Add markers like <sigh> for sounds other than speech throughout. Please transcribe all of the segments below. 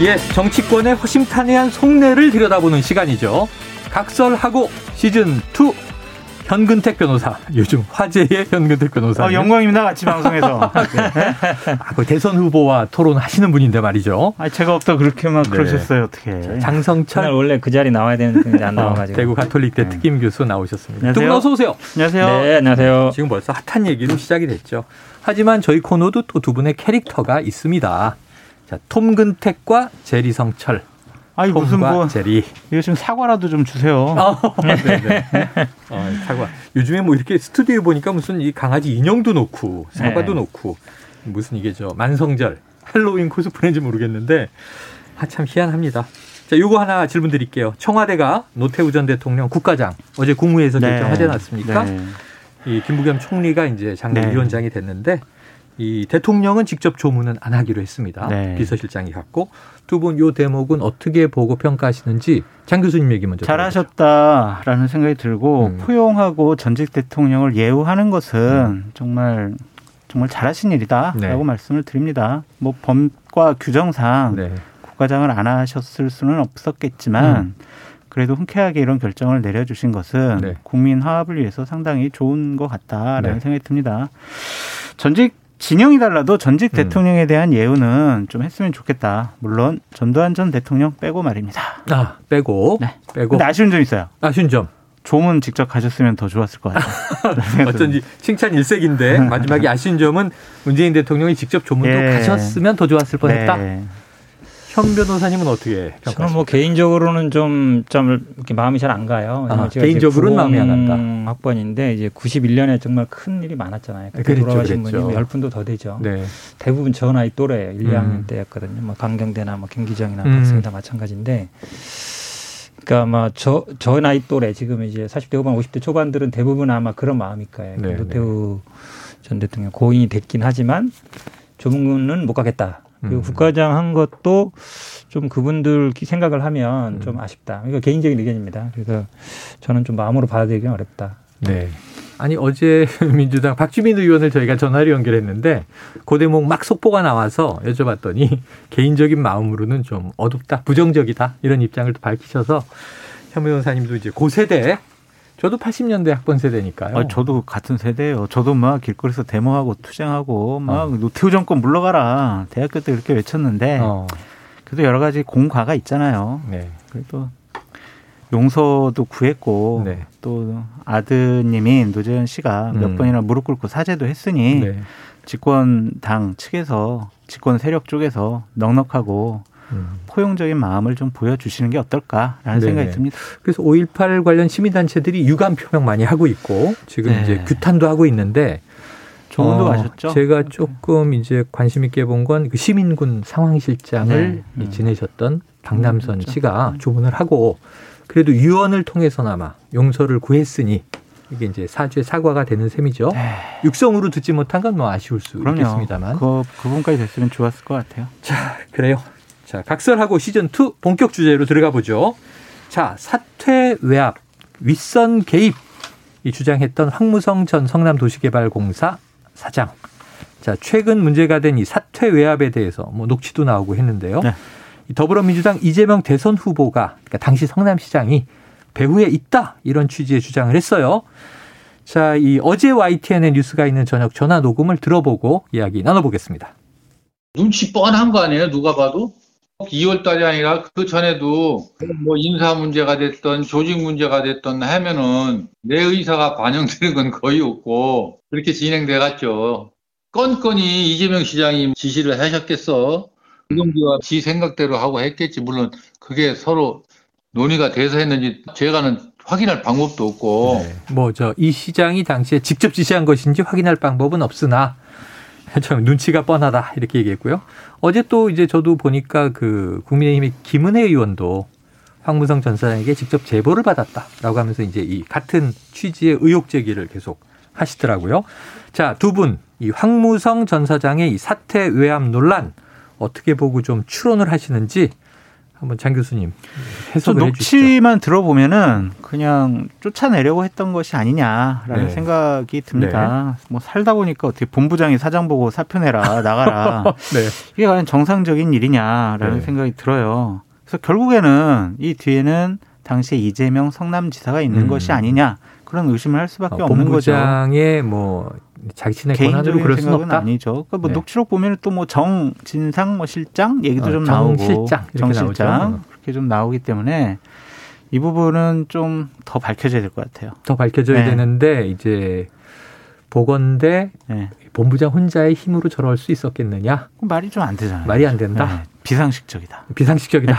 예, 정치권의 허심탄회한 속내를 들여다보는 시간이죠. 각설하고 시즌 2 현근택 변호사 요즘 화제의 현근택 변호사. 어, 영광입니다 같이 방송에서. <laughs> 네. 아, 그 대선 후보와 토론하시는 분인데 말이죠. 아, 제가 없다 그렇게만 네. 그러셨어요 어떻게? 장성철 원래 그 자리 나와야 되는데 안 나와가지고. 어, 대구 가톨릭 대 네. 특임 교수 나오셨습니다. 두분 어서 오세요. 안녕하세요. 네, 안녕하세요. 지금 벌써 핫한 얘기로 시작이 됐죠. 하지만 저희 코너도 또 두 분의 캐릭터가 있습니다. 자, 톰근택과 제리성철. 아니 무슨 뭐 제리. 이거 좀 사과라도 좀 주세요. 어, 네네. 어, 사과. 요즘에 뭐 이렇게 스튜디오에 보니까 무슨 이 강아지 인형도 놓고 사과도 네. 놓고 무슨 이게 저 만성절 할로윈 코스프레인지 모르겠는데 아 참 희한합니다. 자, 요거 하나 질문 드릴게요. 청와대가 노태우 전 대통령 국가장 어제 국무회에서 네. 결정하지 않았습니까? 네. 이 김부겸 총리가 이제 장관 네. 위원장이 됐는데 이 대통령은 직접 조문은 안 하기로 했습니다. 네. 비서실장이 갖고 두 분 요 대목은 어떻게 보고 평가하시는지 장 교수님 얘기 먼저 잘하셨다라는 생각이 들고 음. 포용하고 전직 대통령을 예우하는 것은 음. 정말 정말 잘하신 일이다라고 네. 말씀을 드립니다. 뭐 법과 규정상 네. 국가장을 안 하셨을 수는 없었겠지만 음. 그래도 흔쾌하게 이런 결정을 내려주신 것은 네. 국민 화합을 위해서 상당히 좋은 것 같다라는 네. 생각이 듭니다. 전직 진영이 달라도 전직 음. 대통령에 대한 예우는 좀 했으면 좋겠다. 물론 전두환 전 대통령 빼고 말입니다. 아 빼고 네. 빼고. 근데 아쉬운 점 있어요. 아쉬운 점. 조문 직접 가셨으면 더 좋았을 것 같아요. <laughs> 어쩐지 칭찬 일색인데 마지막에 아쉬운 점은 문재인 대통령이 직접 조문도 예. 가셨으면 더 좋았을 뻔했다. 네. 현 변호사님은 어떻게 평가하십니까? 저는 뭐 개인적으로는 좀, 좀 이렇게 마음이 잘 안 가요. 아, 개인적으로는 마음이 안 간다. 학번인데 이제 91년에 정말 큰 일이 많았잖아요. 그때 그랬죠, 돌아가신 그랬죠. 분이 10분도 더 되죠. 네. 대부분 저 나이 또래 1, 2학년 음. 때였거든요. 뭐 강경대나 뭐 경기정이나 음. 박승희 다 마찬가지인데 그러니까 아마 저, 저 나이 또래 지금 이제 40대 후반 50대 초반들은 대부분 아마 그런 마음일 거예요. 네, 노태우 네. 전 대통령 고인이 됐긴 하지만 조문은 못 가겠다. 그리고 음. 국가장 한 것도 좀 그분들 생각을 하면 음. 좀 아쉽다. 이거 개인적인 의견입니다. 그래서 저는 좀 마음으로 받아들이기는 어렵다. 네. 아니 어제 <laughs> 민주당 박주민 의원을 저희가 전화로 연결했는데 그 대목 막 속보가 나와서 여쭤봤더니 개인적인 마음으로는 좀 어둡다, 부정적이다 이런 입장을 밝히셔서 현 변호사님도 이제 고 세대 저도 80년대 학번 세대니까요. 아, 저도 같은 세대예요. 저도 막 길거리에서 데모하고 투쟁하고 막 어. 노태우 정권 물러가라. 대학교 때 그렇게 외쳤는데 어. 그래도 여러 가지 공과가 있잖아요. 네. 그래도 용서도 구했고 네. 또 아드님이 노재현 씨가 몇 음. 번이나 무릎 꿇고 사죄도 했으니 네. 집권 당 측에서 집권 세력 쪽에서 넉넉하고 포용적인 마음을 좀 보여주시는 게 어떨까라는 네네. 생각이 듭니다. 그래서 5.18 관련 시민단체들이 유감 표명 많이 하고 있고 지금 네. 이제 규탄도 하고 있는데 조문도 어, 하셨죠? 제가 조금 이제 관심 있게 본 건 그 시민군 상황실장을 네. 음. 지내셨던 박남선 음, 씨가 조문을 하고 그래도 유언을 통해서나마 용서를 구했으니 이게 이제 사죄 사과가 되는 셈이죠. 네. 육성으로 듣지 못한 건 뭐 아쉬울 수 그럼요. 있겠습니다만. 그 그분까지 됐으면 좋았을 것 같아요. 자, 그래요. 자, 각설하고 시즌2 본격 주제로 들어가 보죠. 자, 사퇴 외압, 윗선 개입. 이 주장했던 황무성 전 성남도시개발공사 사장. 자, 최근 문제가 된 이 사퇴 외압에 대해서 뭐 녹취도 나오고 했는데요. 네. 더불어민주당 이재명 대선 후보가 그러니까 당시 성남시장이 배후에 있다 이런 취지의 주장을 했어요. 자, 이 어제 YTN의 뉴스가 있는 저녁 전화 녹음을 들어보고 이야기 나눠보겠습니다. 눈치 뻔한 거 아니에요? 누가 봐도? 2월 달이 아니라 그 전에도 뭐 인사 문제가 됐던 조직 문제가 됐던 하면은 내 의사가 반영되는 건 거의 없고 그렇게 진행돼 갔죠. 건건이 이재명 시장이 지시를 하셨겠어. 이동기와 지 생각대로 하고 했겠지. 물론 그게 서로 논의가 돼서 했는지 제가는 확인할 방법도 없고. 네. 뭐저 이 시장이 당시에 직접 지시한 것인지 확인할 방법은 없으나 참 눈치가 뻔하다 이렇게 얘기했고요. 어제 또 이제 저도 보니까 그 국민의힘의 김은혜 의원도 황무성 전 사장에게 직접 제보를 받았다라고 하면서 이제 이 같은 취지의 의혹 제기를 계속 하시더라고요. 자, 두 분, 이 황무성 전 사장의 이 사퇴 외압 논란 어떻게 보고 좀 추론을 하시는지 한번 장 교수님 해석을 녹취만 해주시죠. 들어보면은 그냥 쫓아내려고 했던 것이 아니냐라는 네. 생각이 듭니다. 네. 뭐 살다 보니까 어떻게 본부장이 사장 보고 사표 내라 나가라 <laughs> 네. 이게 과연 정상적인 일이냐라는 네. 생각이 들어요. 그래서 결국에는 이 뒤에는 당시에 이재명 성남지사가 있는 음. 것이 아니냐 그런 의심을 할 수밖에 어, 없는 거죠. 본부장의 뭐 자신의 권한으로 그럴 수는 없다. 아니죠. 그러니까 뭐 네. 녹취록 보면 또 뭐 정 진상 뭐 실장 얘기도 어, 좀 나오고 정실장 정 실장 그렇게 좀 나오기 때문에 이 부분은 좀 더 밝혀져야 될 것 같아요. 더 밝혀져야 네. 되는데 이제 보건대 네. 본부장 혼자의 힘으로 저럴 수 있었겠느냐? 말이 좀 안 되잖아요. 말이 안 된다. 네. 비상식적이다. 비상식적이다.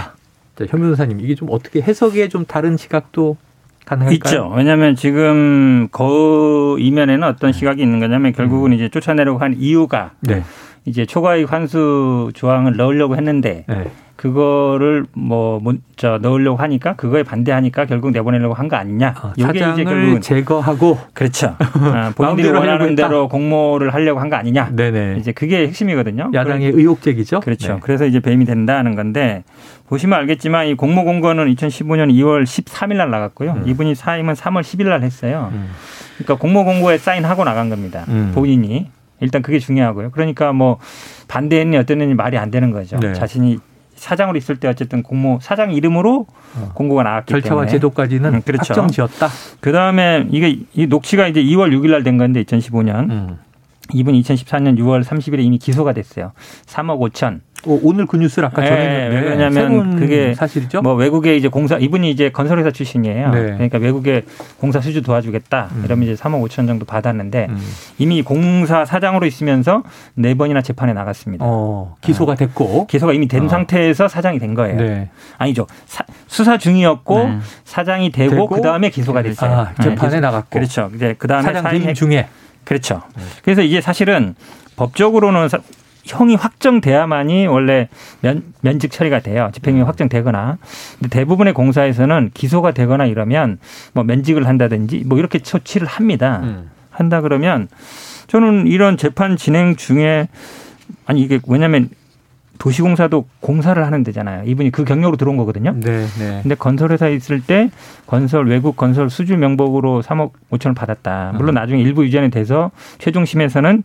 자, 현 변호사님 이게 좀 어떻게 해석에 좀 다른 시각도 가능할까요? 있죠. 왜냐하면 지금 거 이면에는 어떤 시각이 있는 거냐면 결국은 음. 이제 쫓아내려고 한 이유가 네. 이제 초과이익 환수 조항을 넣으려고 했는데 네. 그거를 뭐 문자 넣으려고 하니까 그거에 반대하니까 결국 내보내려고 한 거 아니냐. 어, 이게 이제 결국 제거하고 그렇죠. <laughs> 아, 본인들이 원하는 대로 공모를 하려고 한 거 아니냐. 네네. 이제 그게 핵심이거든요. 야당의 의혹 제기죠. 그렇죠. 네. 그래서 이제 배임이 된다는 건데 보시면 알겠지만 이 공모 공고는 2015년 2월 13일 날 나갔고요. 음. 이분이 사임은 3월 10일 날 했어요. 음. 그러니까 공모 공고에 사인하고 나간 겁니다. 음. 본인이 일단 그게 중요하고요. 그러니까 뭐 반대했니 어땠느니 말이 안 되는 거죠. 네. 자신이 사장으로 있을 때 어쨌든 공모 사장 이름으로 어. 공고가 나왔기 절차와 때문에 제도까지는 음, 그렇죠. 확정지었다. 그 다음에 이게 이 녹취가 이제 2월 6일 날 된 건데 2015년 음. 이분 2014년 6월 30일에 이미 기소가 됐어요. 3억 5천. 어, 오늘 그 뉴스를 아까 네, 전했는데 왜냐하면 그게 사실이죠. 뭐 외국에 이제 공사 이분이 이제 건설회사 출신이에요. 네. 그러니까 외국에 공사 수주 도와주겠다. 음. 이러면 이제 3억 5천 정도 받았는데 음. 이미 공사 사장으로 있으면서 네 번이나 재판에 나갔습니다. 어, 기소가 됐고 기소가 이미 된 어. 상태에서 사장이 된 거예요. 네. 아니죠. 사, 수사 중이었고 네. 사장이 되고, 되고 그 다음에 기소가 됐어요. 아, 재판에 네. 나갔고 그렇죠. 이제 그 다음에 사장 중에 그렇죠. 네. 그래서 이게 사실은 법적으로는 형이 확정돼야만이 원래 면, 면직 처리가 돼요. 집행유예 음. 확정되거나. 근데 대부분의 공사에서는 기소가 되거나 이러면 뭐 면직을 한다든지 뭐 이렇게 처치를 합니다. 음. 한다 그러면 저는 이런 재판 진행 중에 아니 이게 왜냐면 도시공사도 공사를 하는 데잖아요. 이분이 그 경력으로 들어온 거거든요. 네, 네. 근데 건설회사에 있을 때 건설 외국 건설 수주 명목으로 3억 5천을 받았다. 물론 음. 나중에 일부 유죄는 돼서 최종 심에서는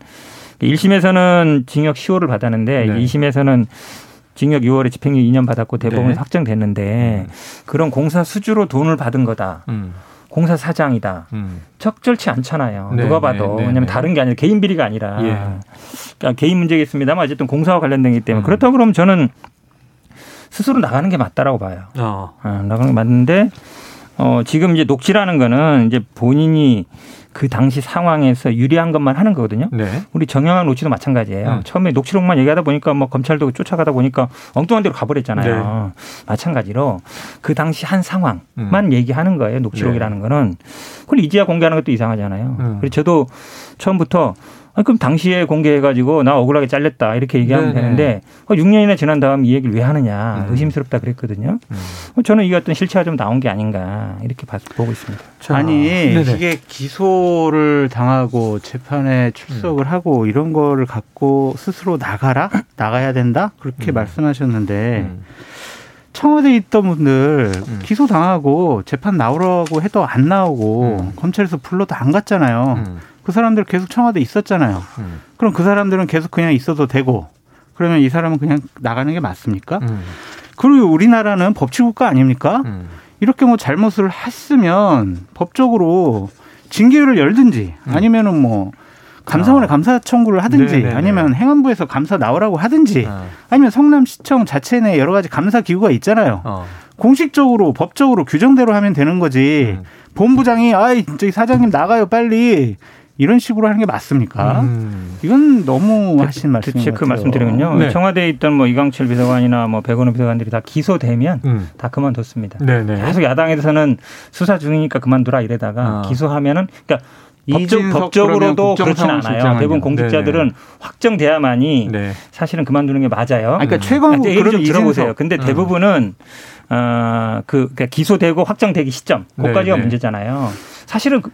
1심에서는 징역 10호를 받았는데 네. 2심에서는 징역 6월에 집행유예 2년 받았고 대법원 네. 확정됐는데 음. 그런 공사 수주로 돈을 받은 거다. 음. 공사 사장이다. 음. 적절치 않잖아요. 네, 누가 봐도. 네, 네, 왜냐하면 네. 다른 게 아니라 개인 비리가 아니라 예. 그러니까 개인 문제겠습니다만 어쨌든 공사와 관련된 기 때문에 음. 그렇다고 그러면 저는 스스로 나가는 게 맞다라고 봐요. 어. 어, 나가는 게 맞는데 어, 지금 이제 녹취라는 거는 이제 본인이 그 당시 상황에서 유리한 것만 하는 거거든요. 네. 우리 정영학 녹취도 마찬가지예요. 음. 처음에 녹취록만 얘기하다 보니까 뭐 검찰도 쫓아가다 보니까 엉뚱한 데로 가버렸잖아요. 네. 마찬가지로 그 당시 한 상황만 음. 얘기하는 거예요. 녹취록이라는 네. 거는. 그걸 이제야 공개하는 것도 이상하잖아요. 음. 그래서 저도 처음부터 아, 그럼 당시에 공개해가지고 나 억울하게 잘렸다 이렇게 얘기하면 네네. 되는데 6년이나 어, 지난 다음 이 얘기를 왜 하느냐 음. 의심스럽다 그랬거든요. 음. 어, 저는 이게 어떤 실체가 좀 나온 게 아닌가 이렇게 보고 있습니다. 자, 아니 네네. 이게 기소를 당하고 재판에 출석을 음. 하고 이런 거를 갖고 스스로 나가라 <clears throat> 나가야 된다 그렇게 음. 말씀하셨는데. 음. 청와대에 있던 분들 음. 기소 당하고 재판 나오라고 해도 안 나오고 음. 검찰에서 불러도 안 갔잖아요. 음. 그 사람들 계속 청와대 있었잖아요. 음. 그럼 그 사람들은 계속 그냥 있어도 되고 그러면 이 사람은 그냥 나가는 게 맞습니까? 음. 그리고 우리나라는 법치국가 아닙니까? 음. 이렇게 뭐 잘못을 했으면 법적으로 징계를 열든지 음. 아니면은 뭐 감사원에 아. 감사 청구를 하든지 네네네. 아니면 행안부에서 감사 나오라고 하든지 아. 아니면 성남시청 자체 내 여러 가지 감사 기구가 있잖아요. 어. 공식적으로 법적으로 규정대로 하면 되는 거지. 음. 본부장이 아이 저기 사장님 나가요 빨리 이런 식으로 하는 게 맞습니까? 음. 이건 너무 하신 말씀인 체크 말씀드리면요. 네. 청와대에 있던 뭐 이광철 비서관이나 뭐 백원호 비서관들이 다 기소되면 음. 다 그만뒀습니다. 네네. 계속 야당에서는 수사 중이니까 그만두라 이래다가 아. 기소하면은 그러니까 법적, 법적으로도 그렇진 않아요. 대부분 공직자들은 네 확정돼야만이 네. 사실은 그만두는 게 맞아요. 아니, 그러니까 최근 그 얘기 좀 들어보세요. 근데 음. 대부분은 어, 그 그러니까 기소되고 확정되기 시점, 그까지가 문제잖아요. 사실은 그,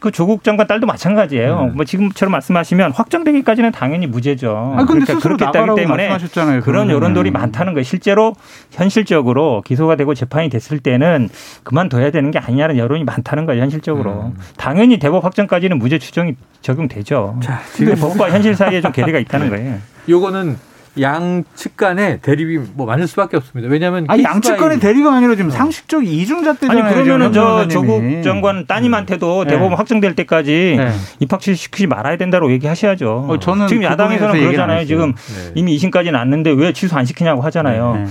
그 조국 장관 딸도 마찬가지예요. 네. 뭐 지금처럼 말씀하시면 확정되기까지는 당연히 무죄죠. 아, 그러니까 그렇기 때문에 그런 여론들이 많다는 거예요. 실제로 현실적으로 기소가 되고 재판이 됐을 때는 그만둬야 되는 게 아니냐는 여론이 많다는 거예요. 현실적으로. 음. 당연히 대법 확정까지는 무죄 추정이 적용되죠. 자, 지금 법과 현실 사이에 좀 괴리가 있다는 네. 거예요. 요거는 양측 간의 대립이 뭐 많을 수밖에 없습니다. 왜냐하면 아니, 양측 간의 대립이 아니라 지금 어. 상식적 이중잣대잖아요. 아니 그러면은 저 조국 장관 따님한테도 네. 대법원 확정될 때까지 네. 입학 시키지 말아야 된다고 얘기하셔야죠. 어, 저는 지금 야당에서는 그러잖아요. 지금 네. 이미 2심까지 났는데 왜 취소 안 시키냐고 하잖아요.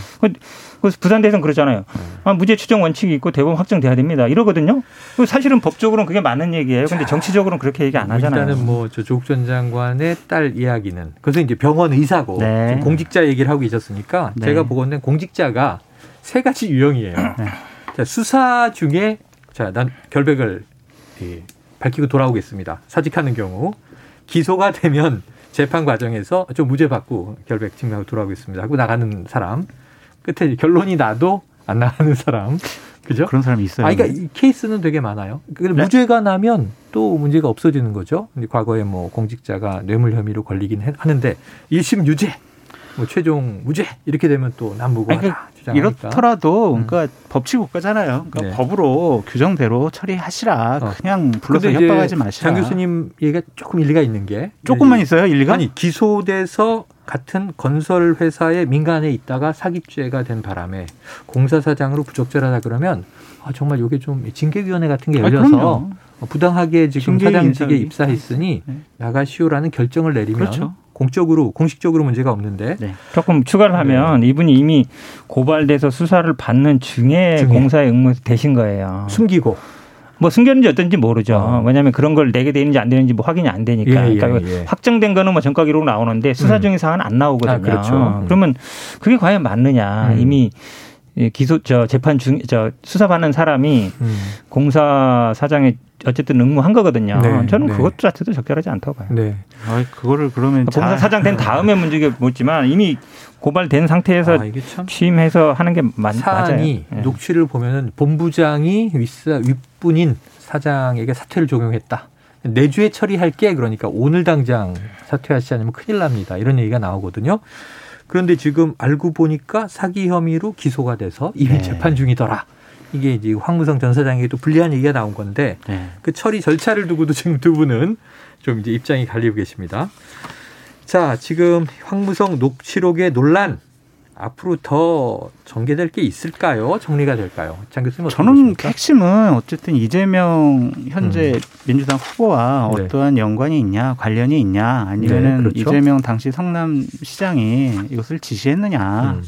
네. 그 그래서 부산대선 그러잖아요. 아, 무죄 추정 원칙이 있고 대법원 확정돼야 됩니다. 이러거든요. 사실은 법적으로는 그게 맞는 얘기예요. 근데 정치적으로는 그렇게 얘기 안 하잖아요. 일단은 뭐저 조국 전 장관의 딸 이야기는 그것은 이제 병원 의사고 네. 공직자 얘기를 하고 계셨으니까 네. 제가 보건는 공직자가 세 가지 유형이에요. 네. 자, 수사 중에 자, 난 결백을 예, 밝히고 돌아오겠습니다. 사직하는 경우 기소가 되면 재판 과정에서 좀 무죄 받고 결백 증명하고 돌아오겠습니다 하고 나가는 사람 끝에 결론이 나도 안 나가는 사람. 그죠? 그런 사람이 있어요. 아, 그러니까 이 케이스는 되게 많아요. 네? 무죄가 나면 또 문제가 없어지는 거죠. 근데 과거에 뭐 공직자가 뇌물 혐의로 걸리긴 하는데 1심 유죄, 뭐 최종 무죄 이렇게 되면 또 남부가 그러니까 이렇더라도 음. 그러니까 법치 국가잖아요. 그러니까 네. 법으로 규정대로 처리하시라. 어. 그냥 불러서 협박하지 마시라. 장 교수님 얘기가 조금 일리가 있는 게 조금만 있어요, 일리가? 아니 기소돼서 같은 건설 회사의 민간에 있다가 사기죄가 된 바람에 공사 사장으로 부적절하다 그러면 아 정말 이게 좀 징계위원회 같은 게 아, 열려서 아, 부당하게 지금 사장직에 입사했으니 네. 나가시오라는 결정을 내리면 그렇죠. 공적으로 공식적으로 문제가 없는데 네. 조금 추가를 하면 네. 이분이 이미 고발돼서 수사를 받는 중에, 중에. 공사에 응모되신 거예요. 숨기고 뭐 승결인지 어떤지 모르죠. 어. 왜냐하면 그런 걸 내게 되는지 안 되는지 뭐 확인이 안 되니까. 예, 그러니까 예, 예. 확정된 거는 뭐 전과 기록 나오는데 수사 음. 중의 사안은 안 나오거든요. 아, 그렇죠. 그러면 그게 과연 맞느냐. 음. 이미 기소 저 재판 중 저 수사 받는 사람이 음. 공사 사장에 어쨌든 응모한 거거든요. 네, 저는 네. 그것 자체도 적절하지 않다고 봐요. 네. 아, 그거를 그러면 공사 사장 된 다음에 문제가 묻지만 이미 고발된 상태에서 아, 취임해서 하는 게 맞, 사안이 맞아요. 녹취를 보면은 본부장이 윗사 윗분인 사장에게 사퇴를 적용했다. 내주에 처리할게 그러니까 오늘 당장 사퇴하지 않으면 큰일 납니다. 이런 얘기가 나오거든요. 그런데 지금 알고 보니까 사기 혐의로 기소가 돼서 이미 네. 재판 중이더라. 이게 이제 황무성 전 사장에게 또 불리한 얘기가 나온 건데 네. 그 처리 절차를 두고도 지금 두 분은 좀 이제 입장이 갈리고 계십니다. 자, 지금 황무성 녹취록의 논란 앞으로 더 전개될 게 있을까요? 정리가 될까요? 장 교수님 저는 보십니까? 핵심은 어쨌든 이재명 현재 음. 민주당 후보와 네. 어떠한 연관이 있냐, 관련이 있냐, 아니면은 네, 그렇죠. 이재명 당시 성남 시장이 이것을 지시했느냐. 음.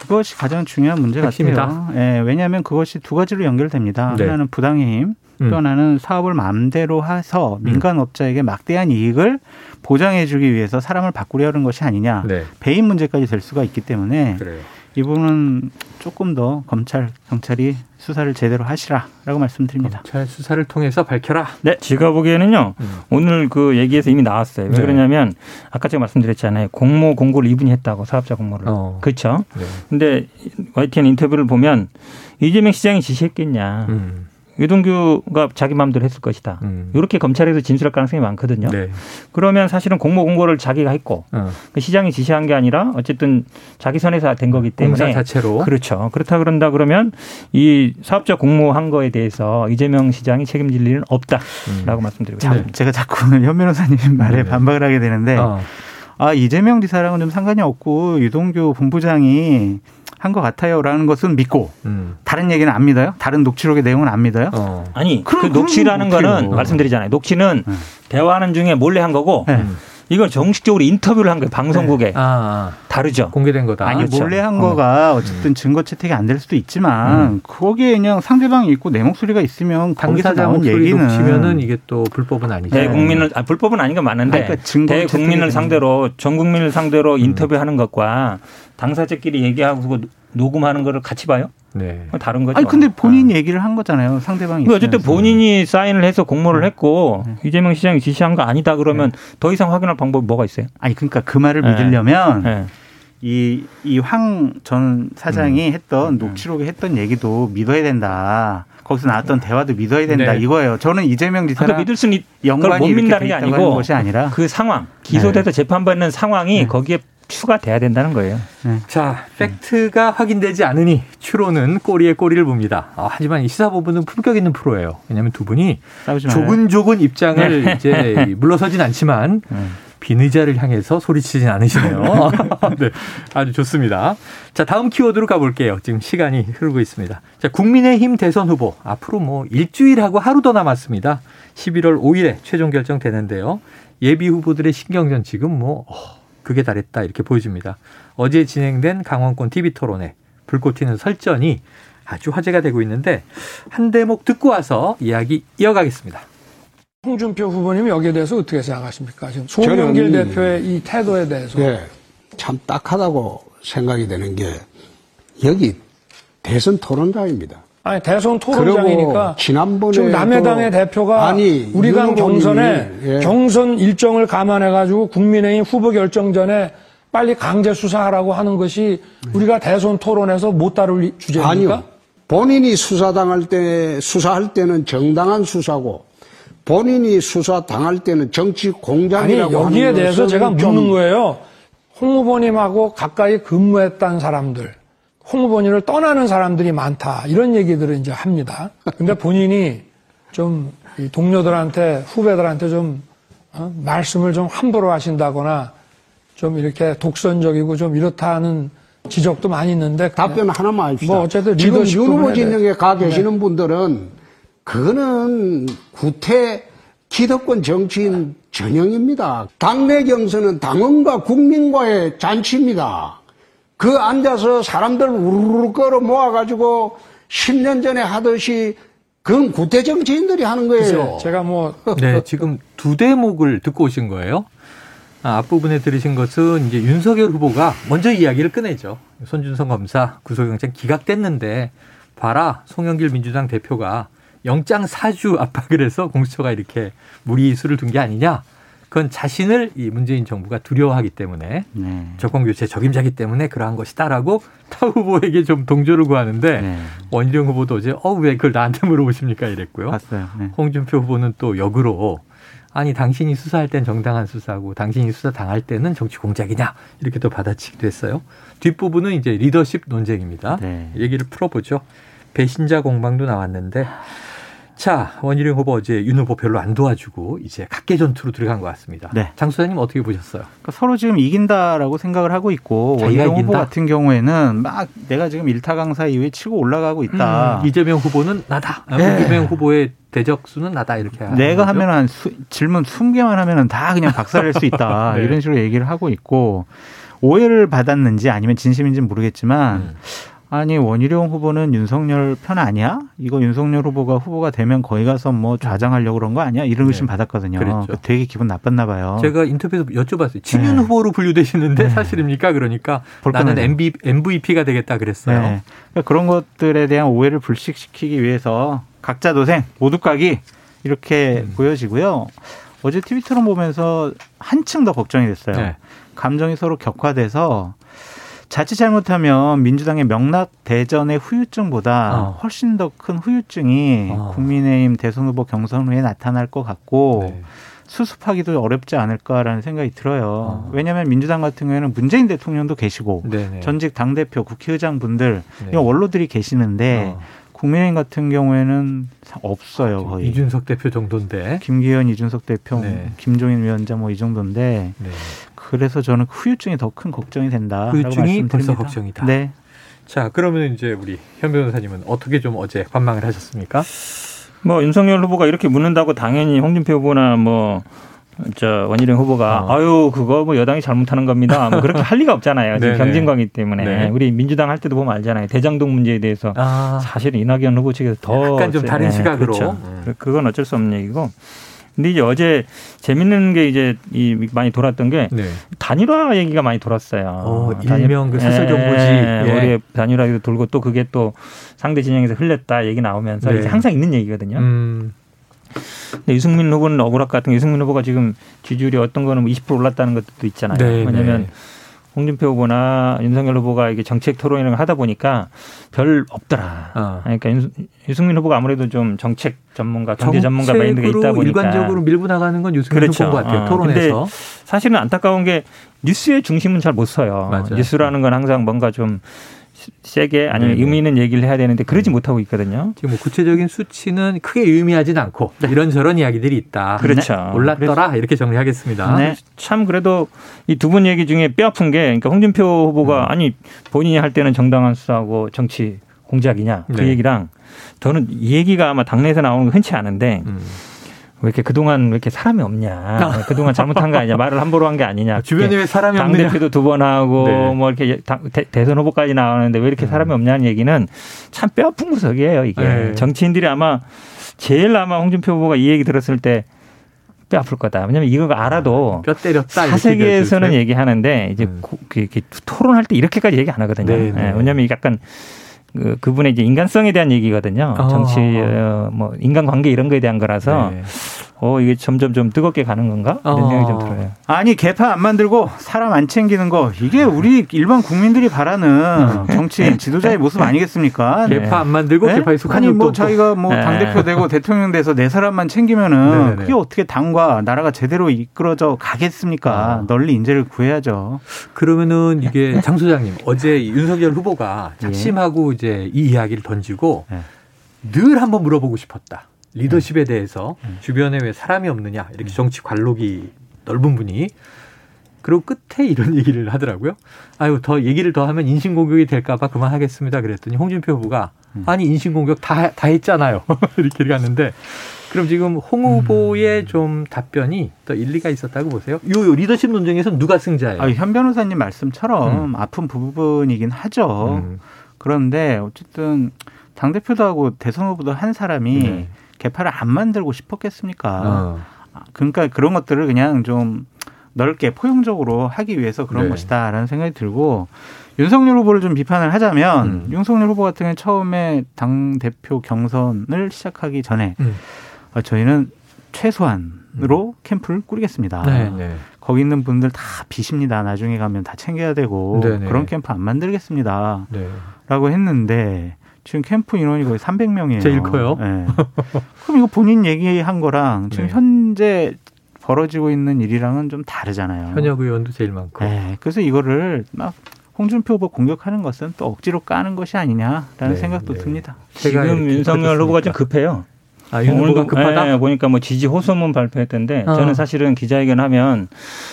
그것이 가장 중요한 문제 핵심이다. 같아요. 예, 왜냐하면 그것이 두 가지로 연결됩니다. 네. 하나는 부당해임, 음. 또 하나는 사업을 마음대로 해서 민간업자에게 막대한 이익을 보장해주기 위해서 사람을 바꾸려는 것이 아니냐 네. 배임 문제까지 될 수가 있기 때문에 그래요. 이 부분은 조금 더 검찰 경찰이 수사를 제대로 하시라라고 말씀드립니다. 검찰 수사를 통해서 밝혀라. 네, 제가 보기에는요. 음. 오늘 그 얘기에서 이미 나왔어요. 왜 네. 그러냐면 아까 제가 말씀드렸잖아요. 공모 공고를 이분이 했다고 사업자 공모를. 어. 그렇죠. 네. 근데 YTN 인터뷰를 보면 이재명 시장이 지시했겠냐. 음. 유동규가 자기 마음대로 했을 것이다. 음. 이렇게 검찰에서 진술할 가능성이 많거든요. 네. 그러면 사실은 공모 공고를 자기가 했고 어. 그 시장이 지시한 게 아니라 어쨌든 자기 선에서 된 거기 때문에 공사 자체로 그렇죠. 그렇다 그런다 그러면 이 사업자 공모한 거에 대해서 이재명 시장이 책임질 일은 없다라고 음. 말씀드리고 싶습니다. 제가 자꾸 <laughs> 현 변호사님 말에 네. 반박을 하게 되는데 어. 아 이재명 지사랑은 좀 상관이 없고 유동규 본부장이 한 것 같아요라는 것은 믿고 음. 다른 얘기는 안 믿어요? 다른 녹취록의 내용은 안 믿어요? 어. 아니 그 녹취라는 거는 말씀드리잖아요. 녹취는 네. 대화하는 중에 몰래 한 거고 네. 이건 정식적으로 인터뷰를 한 거예요. 방송국에. 네. 아, 아. 다르죠. 공개된 거다. 아니 그렇죠. 몰래 한 어. 거가 어쨌든 증거 채택이 안 될 수도 있지만 음. 거기에 그냥 상대방이 있고 내 목소리가 있으면 거기서 나온 얘기는 치면은 이게 또 불법은 아니죠. 대국민을 아, 불법은 아닌 건 맞는데 그러니까 대국민을 상대로 전 국민을 상대로 음. 인터뷰하는 것과 당사자끼리 얘기하고 녹음하는 거를 같이 봐요? 네. 다른 거죠. 아니 근데 본인이 네. 얘기를 한 거잖아요. 상대방이. 어쨌든 본인이 사인을 해서 공모를 네. 했고 네. 이재명 시장이 지시한 거 아니다 그러면 네. 더 이상 확인할 방법이 뭐가 있어요? 아니 그러니까 그 말을 네. 믿으려면 네. 이이 황 전 사장이 음. 했던 음. 녹취록에 했던 얘기도 믿어야 된다. 거기서 나왔던 대화도 믿어야 된다 네. 이거예요. 저는 이재명 지사랑 믿을 수는 연관이 못 믿는다는 게 아니고 것이 아니라 그 상황 기소돼서 재판받는 상황이 거기에 추가돼야 된다는 거예요. 네. 자, 팩트가 확인되지 않으니 추로는 꼬리에 꼬리를 봅니다. 아, 하지만 이 시사본부는 품격 있는 프로예요. 왜냐하면 두 분이 조근조근 입장을 네. 이제 물러서진 않지만 <laughs> 네. 비의자를 향해서 소리치진 않으시네요. <laughs> 네, 아주 좋습니다. 자, 다음 키워드로 가볼게요. 지금 시간이 흐르고 있습니다. 자, 국민의힘 대선 후보 앞으로 뭐 일주일하고 하루 더 남았습니다. 11월 5일에 최종 결정되는데요. 예비 후보들의 신경전 지금 뭐 어, 그게 달했다 이렇게 보여집니다. 어제 진행된 강원권 TV 토론회 불꽃 튀는 설전이 아주 화제가 되고 있는데 한 대목 듣고 와서 이야기 이어가겠습니다. 홍준표 후보님 여기에 대해서 어떻게 생각하십니까? 지금 송영길 대표의 이 태도에 대해서. 네, 참 딱하다고 생각이 되는 게 여기 대선 토론장입니다. 아니 대선 토론장이니까 지난번에 지금 남해당의 대표가 아니, 우리가 경선에 예. 경선 일정을 감안해 가지고 국민의힘 후보 결정 전에 빨리 강제 수사하라고 하는 것이 우리가 대선 토론에서 못 다룰 주제입니까? 아니요. 본인이 수사당할 때 수사할 때는 정당한 수사고 본인이 수사 당할 때는 정치 공작이라고 아니 여기에 대해서 제가 묻는 거예요. 홍 후보님하고 가까이 근무했던 사람들 홍 후보님을 떠나는 사람들이 많다. 이런 얘기들을 이제 합니다. 근데 본인이 좀 동료들한테, 후배들한테 좀, 어? 말씀을 좀 함부로 하신다거나 좀 이렇게 독선적이고 좀 이렇다는 지적도 많이 있는데. 답변 하나만 하십시오. 뭐 어쨌든 지금 윤 후보 진영에 가 계시는 네. 분들은 그거는 구태 기득권 정치인 전형입니다. 당내 경선은 당원과 국민과의 잔치입니다. 그 앉아서 사람들 우르르 끌어 모아가지고 10년 전에 하듯이 그건 구태 정치인들이 하는 거예요. 제가 뭐. <laughs> 네, 지금 두 대목을 듣고 오신 거예요. 아, 앞부분에 들으신 것은 이제 윤석열 후보가 먼저 이야기를 꺼내죠. 손준성 검사 구속영장 기각됐는데 봐라 송영길 민주당 대표가 영장 사주 압박을 해서 공수처가 이렇게 무리수를 둔 게 아니냐. 그건 자신을 이 문재인 정부가 두려워하기 때문에 네. 정권 교체 적임자기 때문에 그러한 것이다라고 <laughs> 타 후보에게 좀 동조를 구하는데 네. 원희룡 후보도 어제 어 왜 그걸 나한테 물어보십니까 이랬고요. 봤어요. 네. 홍준표 후보는 또 역으로 아니 당신이 수사할 땐 정당한 수사고 당신이 수사 당할 때는 정치 공작이냐 이렇게 또 받아치기도 했어요. 뒷부분은 이제 리더십 논쟁입니다. 네. 얘기를 풀어보죠. 배신자 공방도 나왔는데 자, 원희룡 후보 어제 윤 후보 별로 안 도와주고 이제 각계 전투로 들어간 것 같습니다. 네. 장 소장님 어떻게 보셨어요? 그러니까 서로 지금 이긴다라고 생각을 하고 있고 원희룡 후보 같은 경우에는 막 내가 지금 일타 강사 이후에 치고 올라가고 있다. 음, 이재명 후보는 나다. 네. 이재명 후보의 대적수는 나다 이렇게 내가 하면은 질문 20개만 하면은 다 그냥 박살낼 수 있다. <laughs> 네. 이런 식으로 얘기를 하고 있고 오해를 받았는지 아니면 진심인지는 모르겠지만 음. 아니 원희룡 후보는 윤석열 편 아니야? 이거 윤석열 후보가 후보가 되면 거기 가서 뭐 좌장하려고 그런 거 아니야? 이런 의심 네. 받았거든요. 그랬죠. 되게 기분 나빴나 봐요. 제가 인터뷰에서 여쭤봤어요. 친윤 네. 후보로 분류되시는데 네. 사실입니까? 그러니까 나는 MB, MVP가 되겠다 그랬어요. 네. 그러니까 그런 것들에 대한 오해를 불식시키기 위해서 각자 도생 모두 까기 이렇게 음. 보여지고요. 어제 트위터로 보면서 한층 더 걱정이 됐어요. 네. 감정이 서로 격화돼서 자칫 잘못하면 민주당의 명락 대전의 후유증보다 어. 훨씬 더 큰 후유증이 어. 국민의힘 대선 후보 경선 후에 나타날 것 같고 네. 수습하기도 어렵지 않을까라는 생각이 들어요. 어. 왜냐하면 민주당 같은 경우에는 문재인 대통령도 계시고 네네. 전직 당 대표, 국회의장 분들 네. 원로들이 계시는데 어. 국민의힘 같은 경우에는 없어요 거의. 이준석 대표 정도인데. 김기현, 이준석 대표, 네. 김종인 위원장 뭐 이 정도인데 네. 그래서 저는 후유증이 더 큰 걱정이 된다. 후유증이 벌써 걱정이다. 네. 자, 그러면 이제 우리 현 변호사님은 어떻게 좀 어제 관망을 하셨습니까? 뭐 윤석열 후보가 이렇게 묻는다고 당연히 홍준표 후보나 뭐 저 원희룡 후보가 어. 아유 그거 뭐 여당이 잘못하는 겁니다. 뭐 그렇게 할 리가 없잖아요. 지금 경쟁관이 때문에 네. 우리 민주당 할 때도 보면 알잖아요. 대장동 문제에 대해서 아. 사실은 이낙연 후보 측에서 더 약간 좀 다른 네, 시각으로 그렇죠. 음. 그건 어쩔 수 없는 얘기고 근데 이제 어제 재밌는 게 이제 이 많이 돌았던 게 네. 단일화 얘기가 많이 돌았어요. 어, 일명 그 사설 정보지 예, 예. 우리 단일화도 돌고 또 그게 또 상대 진영에서 흘렸다 얘기 나오면서 네. 이제 항상 있는 얘기거든요. 음. 근데 유승민 후보는 억울할 것 같은 게 유승민 후보가 지금 지지율이 어떤 거는 20%뭐 올랐다는 것도 있잖아요. 네, 왜냐하면 네. 홍준표 후보나 윤석열 후보가 이게 정책 토론을 하다 보니까 별 없더라. 어. 그러니까 유승민 후보가 아무래도 좀 정책 전문가, 경제 전문가 마인드가 있다 보니까 일관적으로 밀고 나가는 건 유승민 그렇죠. 후보인 것 같아요. 어. 토론에서. 사실은 안타까운 게 뉴스의 중심은 잘 못 서요. 맞아요. 뉴스라는 건 항상 뭔가 좀 세게 아니면 네네. 의미 있는 얘기를 해야 되는데 그러지 못하고 있거든요. 지금 뭐 구체적인 수치는 크게 의미하진 않고 네. 이런저런 이야기들이 있다. 그렇죠. 올랐더라 네. 이렇게 정리하겠습니다. 네. 참 그래도 이 두 분 얘기 중에 뼈 아픈 게 그러니까 홍준표 후보가 음. 아니 본인이 할 때는 정당한 수사하고 정치 공작이냐 그 네. 얘기랑 저는 이 얘기가 아마 당내에서 나오는 거 흔치 않은데 음. 왜 이렇게 그동안 왜 이렇게 사람이 없냐. 아. 그동안 잘못한 거 아니냐. 말을 함부로 한 게 아니냐. 주변에 왜 사람이 없냐. 당대표도 두 번 하고 네. 뭐 이렇게 대, 선 후보까지 나오는데 왜 이렇게 음. 사람이 없냐는 얘기는 참 뼈 아픈 구석이에요. 이게. 네. 정치인들이 아마 제일 아마 홍준표 후보가 이 얘기 들었을 때 뼈 아플 거다. 왜냐면 이거 알아도 아, 뼈 때렸다. 사세계에서는 얘기하는데 이제 음. 이렇게 토론할 때 이렇게까지 얘기 안 하거든요. 네, 네. 네 왜냐면 약간 그, 그분의 이제 인간성에 대한 얘기거든요. 어. 정치, 어, 뭐, 인간관계 이런 거에 대한 거라서. 네. 어, 이게 점점 좀 뜨겁게 가는 건가? 이런 어. 생각이 좀 들어요. 아니, 개파 안 만들고 사람 안 챙기는 거, 이게 우리 일반 국민들이 바라는 정치인, 지도자의 모습 아니겠습니까? 네. 개파 안 만들고 네? 개파에 속한 아니, 뭐 자기가 뭐 네. 당대표 되고 <laughs> 대통령 돼서 네 사람만 챙기면은 네네. 그게 어떻게 당과 나라가 제대로 이끌어져 가겠습니까? 어. 널리 인재를 구해야죠. 그러면은 이게 장 소장님, 어제 윤석열 후보가 예. 작심하고 예. 이제 이 이야기를 던지고 예. 늘 한번 물어보고 싶었다. 리더십에 대해서 음. 주변에 왜 사람이 없느냐 이렇게 음. 정치 관록이 넓은 분이 그리고 끝에 이런 <laughs> 얘기를 하더라고요. 아유 더 얘기를 더 하면 인신공격이 될까봐 그만하겠습니다. 그랬더니 홍준표 후보가 음. 아니 인신공격 다 다 했잖아요. <laughs> 이렇게 갔는데 그럼 지금 홍 후보의 음. 좀 답변이 더 일리가 있었다고 보세요? 요, 리더십 논쟁에서 누가 승자예요? 아, 현 변호사님 말씀처럼 음. 아픈 부분이긴 하죠. 음. 그런데 어쨌든 당 대표도 하고 대선 후보도 한 사람이 네. 개파를 안 만들고 싶었겠습니까? 어. 그러니까 그런 것들을 그냥 좀 넓게 포용적으로 하기 위해서 그런 네. 것이다라는 생각이 들고 윤석열 후보를 좀 비판을 하자면 음. 윤석열 후보 같은 경우는 처음에 당 대표 경선을 시작하기 전에 음. 어, 저희는 최소한으로 음. 캠프를 꾸리겠습니다. 네, 네. 거기 있는 분들 다 비십니다. 나중에 가면 다 챙겨야 되고 네, 네. 그런 캠프 안 만들겠습니다. 네. 라고 했는데 지금 캠프 인원이 거의 300명이에요. 제일 커요. 네. 그럼 이거 본인 얘기한 거랑 지금 네. 현재 벌어지고 있는 일이랑은 좀 다르잖아요. 현역 의원도 제일 많고. 네. 그래서 이거를 막 홍준표 후보 공격하는 것은 또 억지로 까는 것이 아니냐라는 네, 생각도 네. 듭니다. 지금 윤석열 후보가 좀 급해요. 아, 윤후보가 급하다? 네, 보니까 뭐 지지 호소문 발표했던데 어. 저는 사실은 기자회견 하면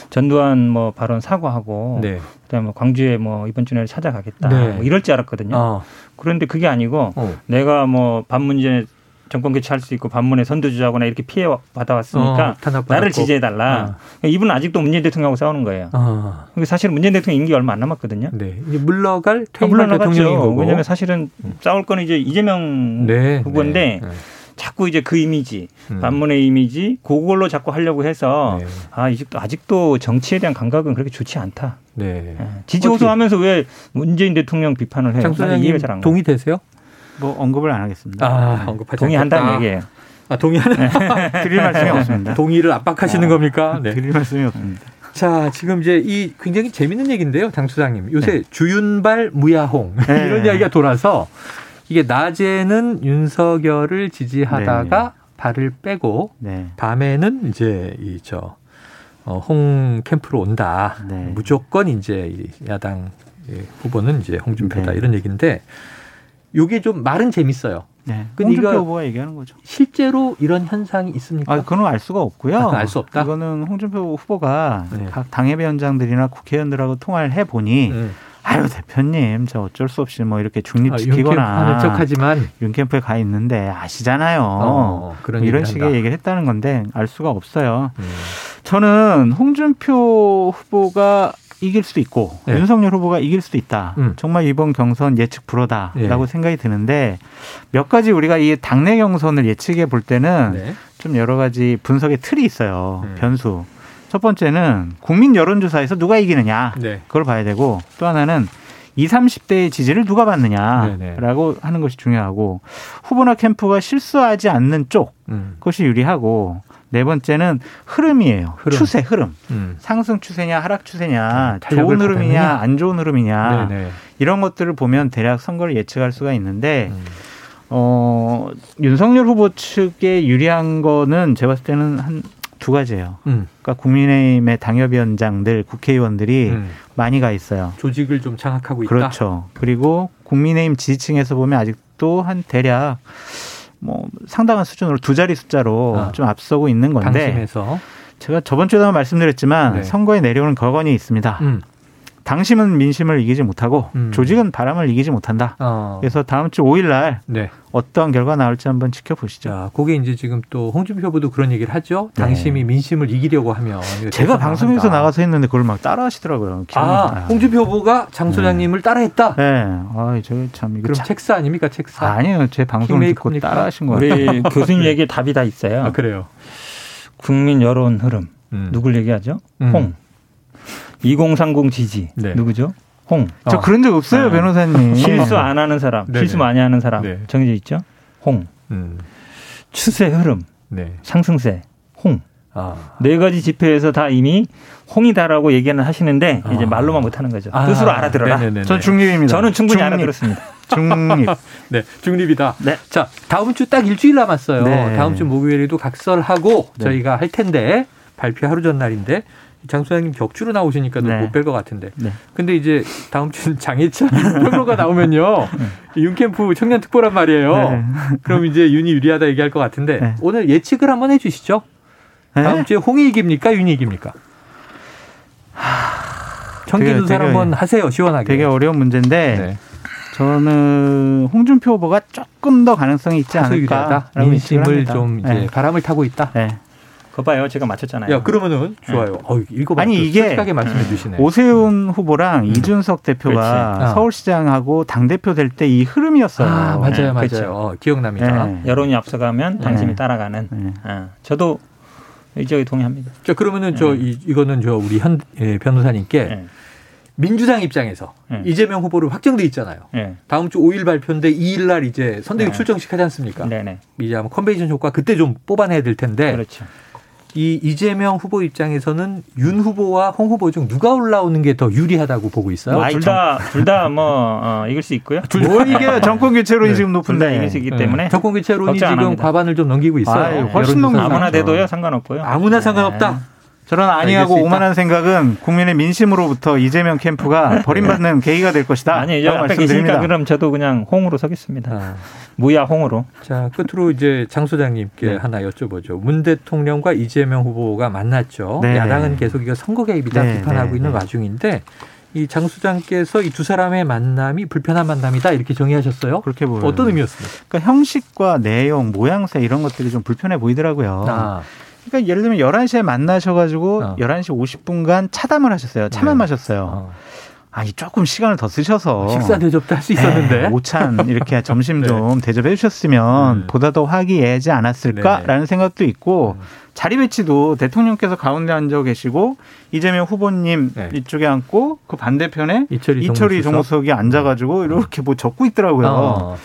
전두환 뭐 발언 사과하고 네. 그다음에 뭐 광주에 뭐 이번 주 내에 찾아가겠다 네. 뭐 이럴 줄 알았거든요. 어. 그런데 그게 아니고 어. 내가 뭐 반문제 정권 교체할 수 있고 반문에 선두주자거나 이렇게 피해 받아왔으니까 어, 나를 지지해 달라. 어. 이분은 아직도 문재인 대통령하고 싸우는 거예요. 어. 사실 문재인 대통령 임기 얼마 안 남았거든요. 네. 이제 물러갈 퇴임할 아, 대통령인 거고. 왜냐하면 사실은 음. 싸울 거는 이제 이재명 네. 후보인데 네. 네. 자꾸 이제 그 이미지, 음. 반문의 이미지, 그걸로 자꾸 하려고 해서 네. 아, 아직도, 아직도 정치에 대한 감각은 그렇게 좋지 않다. 네. 예. 지지 호소하면서 왜 문재인 대통령 비판을 해요? 장소장님 이해가 잘안 동의되세요? 뭐 언급을 안 하겠습니다. 아, 언급하지 동의한다는 얘기예요. 아, 동의하는? 네. <laughs> 드릴 말씀이 없습니다. 동의를 압박하시는 아, 겁니까? 네. 드릴 말씀이 없습니다. 자, 지금 이제 이 굉장히 재밌는 얘기인데요, 장 수장님. 요새 네. 주윤발 무야홍 네. <laughs> 이런 이야기가 돌아서 이게 낮에는 윤석열을 지지하다가 네. 발을 빼고 네. 밤에는 이제 이저 어, 홍 캠프로 온다. 네. 무조건 이제 야당 후보는 이제 홍준표다 네. 이런 얘기인데 요게 좀 말은 재밌어요. 네. 홍준표 후보가 얘기하는 거죠. 실제로 이런 현상이 있습니까? 아, 그건 알 수가 없고요. 아, 알수 없다. 이거는 홍준표 후보가 네. 각 당협위원장들이나 국회의원들하고 통화를 해 보니 네. 아유 대표님 저 어쩔 수 없이 뭐 이렇게 중립지키거나 아, 척하지만 윤캠프에 가 있는데 아시잖아요. 어, 그런 뭐 이런 식의 얘기를 했다는 건데 알 수가 없어요. 음. 저는 홍준표 후보가 이길 수도 있고 네. 윤석열 후보가 이길 수도 있다. 음. 정말 이번 경선 예측 불허다라고 네. 생각이 드는데 몇 가지 우리가 이 당내 경선을 예측해 볼 때는 네. 좀 여러 가지 분석의 틀이 있어요. 음. 변수. 첫 번째는 국민 여론조사에서 누가 이기느냐 네. 그걸 봐야 되고 또 하나는 20, 30대의 지지를 누가 받느냐라고 네네. 하는 것이 중요하고 후보나 캠프가 실수하지 않는 쪽 음. 그것이 유리하고 네 번째는 흐름이에요. 흐름. 추세, 흐름. 음. 상승 추세냐, 하락 추세냐, 음, 좋은 흐름이냐, 받았느냐? 안 좋은 흐름이냐. 네네. 이런 것들을 보면 대략 선거를 예측할 수가 있는데 음. 어, 윤석열 후보 측에 유리한 거는 제가 봤을 때는 한 두 가지예요. 음. 그러니까 국민의힘의 당협위원장들, 국회의원들이 음. 많이 가 있어요. 조직을 좀 장악하고 있다. 그렇죠. 그리고 국민의힘 지지층에서 보면 아직도 한 대략 뭐 상당한 수준으로 두 자리 숫자로 아. 좀 앞서고 있는 건데 당심에서 제가 저번 주에도 말씀드렸지만 네. 선거에 내려오는 거건이 있습니다. 음. 당심은 민심을 이기지 못하고 음. 조직은 바람을 이기지 못한다. 어. 그래서 다음 주 5일 날 네. 어떠한 결과 나올지 한번 지켜보시죠. 자, 그게 이제 지금 또 홍준표 후보도 그런 얘기를 하죠. 당심이 네. 민심을 이기려고 하면 제가 방송에서 한다. 나가서 했는데 그걸 막 따라하시더라고요. 아, 홍준표 후보가 장 소장님을 네. 따라했다. 네. 아, 저참 이거 그럼 참... 책사 아닙니까? 책사. 아니요. 제 방송을 듣고 따라하신 거예요. 우리 <laughs> 교수님 얘기 답이 다 있어요. 아, 그래요. 국민 여론 흐름. 음. 누굴 얘기하죠? 음. 홍. 2030 지지 네. 누구죠? 홍. 저 어. 그런 적 없어요, 네. 변호사님. 실수 안 하는 사람, 네네. 실수 많이 하는 사람 네. 정해져 있죠. 홍. 음. 추세 흐름, 네. 상승세, 홍. 아. 네 가지 지표에서 다 이미 홍이다라고 얘기는 하시는데 아. 이제 말로만 못하는 거죠. 아. 뜻으로 알아들어라. 네네네네. 전 중립입니다. 저는 충분히 중립. 알아들었습니다. 중립. <laughs> 네, 중립이다. 네. 자, 다음 주 딱 일주일 남았어요. 네. 다음 주 목요일에도 각설하고 네. 저희가 할 텐데 발표 하루 전날인데 장 소장님 격주로 나오시니까 네. 못뺄 것 같은데. 네. 근데 이제 다음 주 <laughs> 장혜찬 평론가 나오면요. 네. 윤캠프 청년 특보란 말이에요. 네. 그럼 이제 윤이 유리하다 얘기할 것 같은데 네. 오늘 예측을 한번 해 주시죠. 네. 다음 주에 홍이 이깁니까? 윤이 이깁니까? 청기 두사 한번 하세요. 시원하게. 되게 어려운 문제인데 저는 홍준표 후보가 조금 더 가능성이 있지 않을까. 민심을 좀 이제 바람을 타고 있다. 거 봐요. 제가 맞췄잖아요. 야, 그러면은 좋아요. 네. 어, 이거 아니 이게 솔직하게 말씀해 주시네. 오세훈 후보랑 음. 이준석 대표가 어. 서울시장하고 당 대표 될 때 이 흐름이었어요. 아, 맞아요, 네, 맞아요. 그렇죠. 어, 기억납니다. 네. 여론이 앞서가면 당심이 네. 따라가는. 네. 어. 저도 이쪽에 동의합니다. 자, 그러면은 저 이, 이거는 저 우리 현 예, 변호사님께 민주당 입장에서 네. 이재명 후보를 확정돼 있잖아요. 네. 다음 주 5일 발표인데 2일 날 이제 선대위 네. 출정식 하지 않습니까? 네네. 이제 아마 컨벤션 효과 그때 좀 뽑아내야 될 텐데. 그렇죠. 이 이재명 후보 입장에서는 윤 후보와 홍 후보 중 누가 올라오는 게 더 유리하다고 보고 있어요? 뭐 둘다 <laughs> 둘다뭐 어, 이길 수 있고요. 뭐 이게 정권 교체론이 네. 지금 높은데 네. 이길 수 있기 네. 때문에 정권 교체론이 지금 과반을 좀 넘기고 있어요. 아유, 훨씬 넘 아무나 돼도요 상관없고요. 아무나 상관없다. 네. 저런 아니하고 오만한 생각은 국민의 민심으로부터 이재명 캠프가 버림받는 계기가 될 것이다. 아니, 이제 앞에 계시니까 그럼 저도 그냥 홍으로 서겠습니다. 아. 무야 홍으로. 자, 끝으로 이제 장 소장님께 네. 하나 여쭤보죠. 문 대통령과 이재명 후보가 만났죠. 네. 야당은 계속 이거 선거 개입이다 네. 비판하고 네. 있는 네. 와중인데 이장 소장께서 이 두 사람의 만남이 불편한 만남이다 이렇게 정의하셨어요. 그렇게 보여요. 어떤 의미였습니까? 그러니까 형식과 내용, 모양새 이런 것들이 좀 불편해 보이더라고요. 아. 그러니까 예를 들면 11시에 만나셔가지고 어. 11시 50분간 차담을 하셨어요. 차만 네. 마셨어요. 어. 아니 조금 시간을 더 쓰셔서 식사 대접도 할 수 있었는데 네, 오찬 이렇게 점심 <laughs> 네. 좀 대접해 주셨으면 음. 보다 더 화기애애하지 않았을까라는 네. 생각도 있고 음. 자리 배치도 대통령께서 가운데 앉아 계시고 이재명 후보님 네. 이쪽에 앉고 그 반대편에 이철희, 이철희 정무수석이 앉아가지고 이렇게 뭐 적고 있더라고요. 어.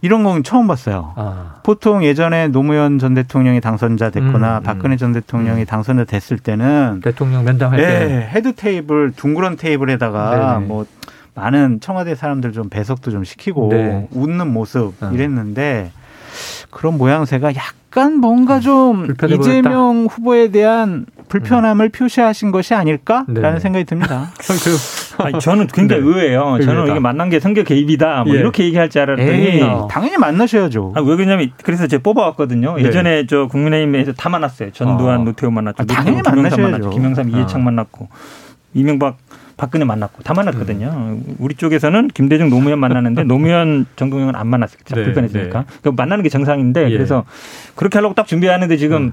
이런 건 처음 봤어요. 아. 보통 예전에 노무현 전 대통령이 당선자 됐거나 음, 음. 박근혜 전 대통령이 음. 당선자 됐을 때는 대통령 면담할 네, 때 head table 둥그런 테이블에다가 네네. 뭐 많은 청와대 사람들 좀 배석도 좀 시키고 네. 웃는 모습 어. 이랬는데 그런 모양새가 약 간 뭔가 음, 좀 이재명 보였다. 후보에 대한 불편함을 음. 표시하신 것이 아닐까라는 네. 생각이 듭니다. <laughs> 그 <laughs> 아니, 저는 굉장히 네. 의외예요. 저는 이게 만난 게 성격 개입이다. 뭐 예. 이렇게 얘기할 줄 알았더니 에이, 당연히 만나셔야죠. 아, 왜 그러냐면 그래서 제가 뽑아왔거든요. 네. 예전에 저 국민의힘에서 다 만났어요. 전두환, 어. 노태우 만났죠. 아, 당연히 만나셔야죠. 만났죠. 김영삼, 이해창 어. 만났고 이명박 박근혜 만났고 다 만났거든요. 음. 우리 쪽에서는 김대중 노무현 만나는데 <laughs> 노무현 정동영은 안 만났겠죠. 네, 불편했으니까. 네. 그 만나는 게 정상인데 예. 그래서 그렇게 하려고 딱 준비하는데 지금 음.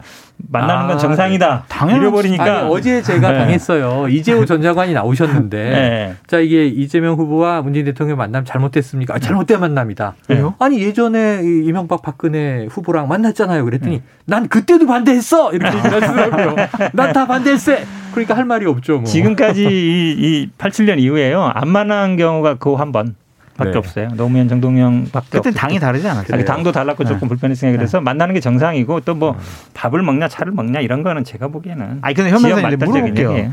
만나는 건 아, 정상이다. 네. 당연 잃어버리니까 아니, 어제 제가 <laughs> 네. 당했어요. 이재호 <laughs> 전 장관이 나오셨는데 네. 자 이게 이재명 후보와 문재인 대통령 만남 잘못됐습니까? 아, 잘못된 만남이다. 아니 예전에 이명박 박근혜 후보랑 만났잖아요. 그랬더니 네. 난 그때도 반대했어 이렇게 얘기하시더라고요. 난 다 반대했어. 그러니까 할 말이 없죠. 뭐. 지금까지 <laughs> 이, 이 87년 이후에요 안 만난 경우가 그한 번. 밖에 네. 없어요. 노무현 정동영밖에 그때 당이 다르지 않았어요. 당도 달랐고 네. 조금 불편했으니까 그래서 네. 만나는 게 정상이고 또뭐 음. 밥을 먹냐 차를 먹냐 이런 거는 제가 보기에는 아니 근데 현명사 이제 물어볼게요.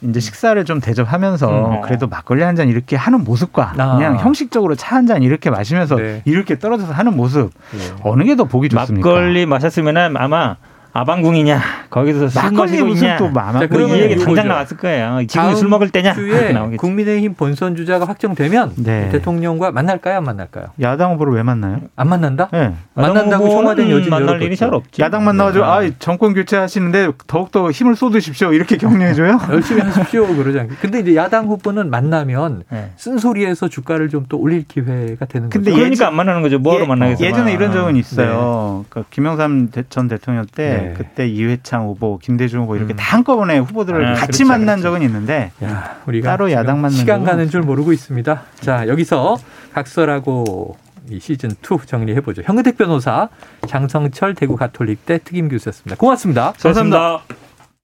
이제 식사를 좀 대접하면서 음. 그래도 막걸리 한 잔 이렇게 하는 모습과 아. 그냥 형식적으로 차 한 잔 이렇게 마시면서 네. 이렇게 떨어져서 하는 모습 네. 어느 게 더 보기 좋습니까? 막걸리 마셨으면 아마 아방궁이냐 거기서 술 마시고 있냐 또 자, 그러면 이 얘기 당장 나왔을 거예요. 지금 술 먹을 때냐? 주에 국민의힘 본선 주자가 확정되면 네. 대통령과 만날까요, 안 만날까요? 야당 후보를 왜 만나요? 안 만난다? 네. 만난다고 청와대 여진 만날 일이 잘 없지. 야당 만나가지고 네. 아 정권 교체 하시는데 더욱더 힘을 쏟으십시오 이렇게 격려해줘요? <laughs> 열심히 하십시오 그러지 않게. 근데 이제 야당 후보는 만나면 네. 쓴소리에서 주가를 좀 또 올릴 기회가 되는 근데 거죠. 그러니까 안 만나는 거죠. 뭐하러 예, 만나겠어요? 예전에 이런 적은 있어요. 네. 그러니까 김영삼 전 대통령 때 네. 그때 이회창 후보, 김대중 후보 이렇게 음. 다 한꺼번에 후보들을 아, 같이 그렇죠, 만난 그렇죠. 적은 있는데 야, 우리가 따로 야당 만난 시간 가는 줄 모르고 있습니다. 자 여기서 각설하고 이 시즌 2 정리해 보죠. 형의택 변호사, 장성철 대구 가톨릭대 특임 교수였습니다. 고맙습니다. 감사합니다. 감사합니다.